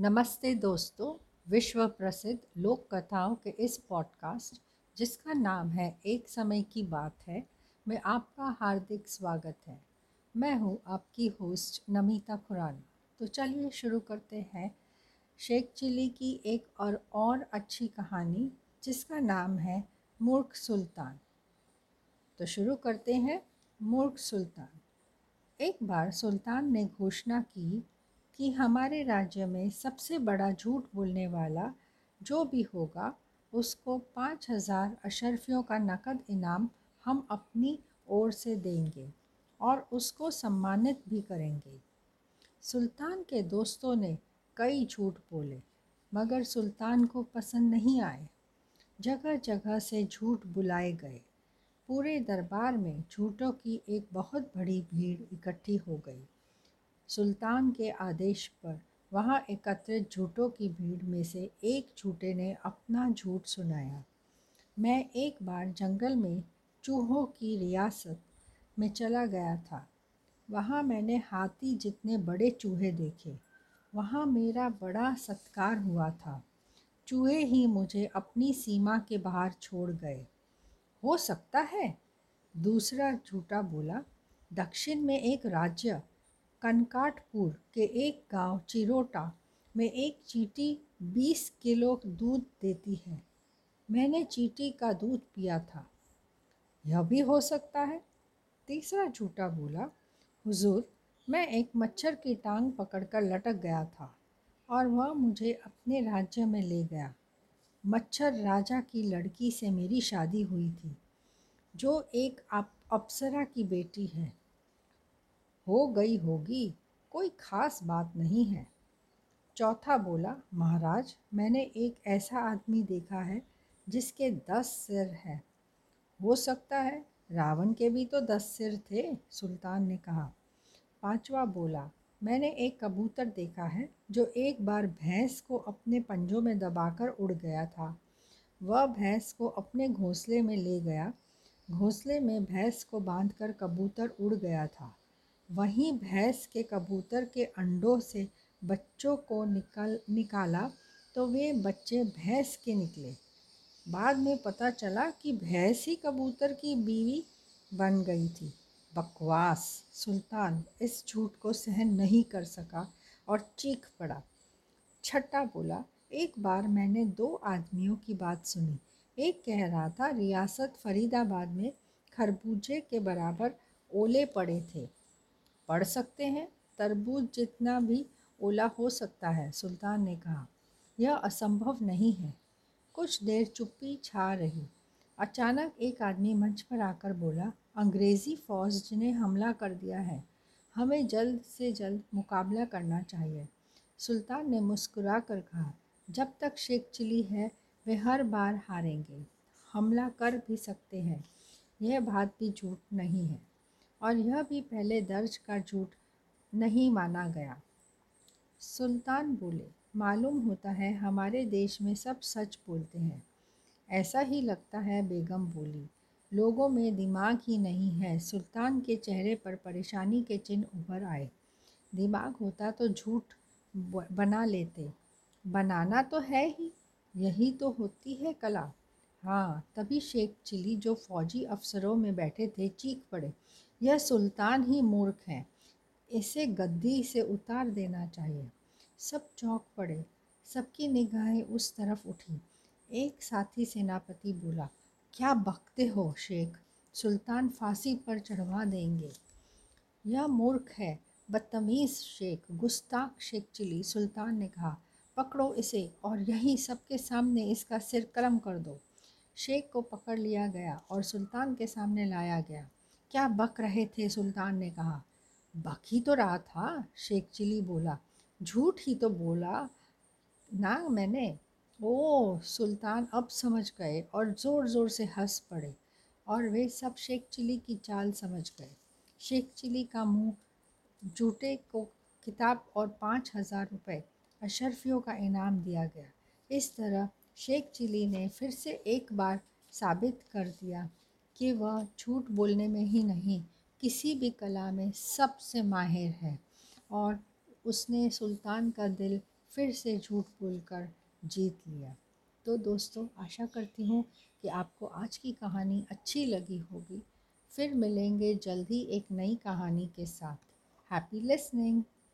नमस्ते दोस्तों विश्व प्रसिद्ध लोक कथाओं के इस पॉडकास्ट जिसका नाम है एक समय की बात है, में आपका हार्दिक स्वागत है। मैं हूँ आपकी होस्ट नमिता खुराना। तो चलिए शुरू करते हैं शेख चिली की एक और और अच्छी कहानी, जिसका नाम है मूर्ख सुल्तान। तो शुरू करते हैं मूर्ख सुल्तान। एक बार सुल्तान ने घोषणा की कि हमारे राज्य में सबसे बड़ा झूठ बोलने वाला जो भी होगा, उसको पाँच हज़ार अशरफियों का नकद इनाम हम अपनी ओर से देंगे और उसको सम्मानित भी करेंगे। सुल्तान के दोस्तों ने कई झूठ बोले, मगर सुल्तान को पसंद नहीं आए। जगह जगह से झूठ बुलाए गए। पूरे दरबार में झूठों की एक बहुत बड़ी भीड़ इकट्ठी हो गई। सुल्तान के आदेश पर वहाँ एकत्रित झूठों की भीड़ में से एक झूठे ने अपना झूठ सुनाया। मैं एक बार जंगल में चूहों की रियासत में चला गया था। वहाँ मैंने हाथी जितने बड़े चूहे देखे। वहाँ मेरा बड़ा सत्कार हुआ था। चूहे ही मुझे अपनी सीमा के बाहर छोड़ गए। हो सकता है? दूसरा झूठा बोला, दक्षिण में एक राज्य कनकाटपुर के एक गाँव चिरोटा में एक चींटी बीस किलो दूध देती है। मैंने चींटी का दूध पिया था। यह भी हो सकता है। तीसरा झूठा बोला, हुजूर, मैं एक मच्छर की टांग पकड़कर लटक गया था और वह मुझे अपने राज्य में ले गया। मच्छर राजा की लड़की से मेरी शादी हुई थी, जो एक अप्सरा की बेटी है। हो गई होगी, कोई ख़ास बात नहीं है। चौथा बोला, महाराज, मैंने एक ऐसा आदमी देखा है जिसके दस सिर हैं। हो सकता है रावण के भी तो दस सिर थे, सुल्तान ने कहा। पांचवा बोला, मैंने एक कबूतर देखा है जो एक बार भैंस को अपने पंजों में दबाकर उड़ गया था। वह भैंस को अपने घोंसले में ले गया। घोंसले में भैंस को बांधकर कबूतर उड़ गया था। वहीं भैंस के कबूतर के अंडों से बच्चों को निकल, निकाला तो वे बच्चे भैंस के निकले। बाद में पता चला कि भैंस ही कबूतर की बीवी बन गई थी। बकवास! सुल्तान इस झूठ को सहन नहीं कर सका और चीख पड़ा। छट्टा बोला, एक बार मैंने दो आदमियों की बात सुनी। एक कह रहा था, रियासत फरीदाबाद में खरबूजे के बराबर ओले पड़े थे। पढ़ सकते हैं, तरबूज जितना भी ओला हो सकता है, सुल्तान ने कहा। यह असंभव नहीं है। कुछ देर चुप्पी छा रही। अचानक एक आदमी मंच पर आकर बोला, अंग्रेज़ी फ़ौज ने हमला कर दिया है। हमें जल्द से जल्द मुकाबला करना चाहिए। सुल्तान ने मुस्कुरा कर कहा, जब तक शेख चिली है, वे हर बार हारेंगे। हमला कर भी सकते हैं। यह बात भी झूठ नहीं है। और यह भी पहले दर्ज का झूठ नहीं माना गया। सुल्तान बोले, मालूम होता है हमारे देश में सब सच बोलते हैं। ऐसा ही लगता है, बेगम बोली। लोगों में दिमाग ही नहीं है। सुल्तान के चेहरे पर परेशानी के चिन्ह उभर आए। दिमाग होता तो झूठ बना लेते। बनाना तो है ही। यही तो होती है कला। हाँ तभी शेख चिली जो फौजी अफसरों में बैठे थे, चीख पड़े। यह सुल्तान ही मूर्ख है। इसे गद्दी से उतार देना चाहिए। सब चौंक पड़े। सबकी निगाहें उस तरफ़ उठी। एक साथी सेनापति बोला, क्या बकते हो शेख? सुल्तान फांसी पर चढ़वा देंगे। यह मूर्ख है, बदतमीज़ शेख, गुस्ताख शेख चिली, सुल्तान ने कहा, पकड़ो इसे और यही सबके सामने इसका सिर कलम कर दो। शेख को पकड़ लिया गया और सुल्तान के सामने लाया गया। क्या बक रहे थे? सुल्तान ने कहा, बक ही तो रहा था, शेख चिली बोला। झूठ ही तो बोला ना मैंने? ओ, सुल्तान अब समझ गए और ज़ोर ज़ोर से हंस पड़े और वे सब शेख चिली की चाल समझ गए। शेख चिली का मुँह जूटे को किताब और पाँच हज़ार रुपये अशरफियों का इनाम दिया गया। इस तरह शेख चिली ने फिर से एक बार साबित कर दिया। कि वह झूठ बोलने में ही नहीं, किसी भी कला में सबसे माहिर है। और उसने सुल्तान का दिल फिर से झूठ बोलकर जीत लिया। तो दोस्तों, आशा करती हूँ कि आपको आज की कहानी अच्छी लगी होगी। फिर मिलेंगे जल्द एक नई कहानी के साथ। Happy listening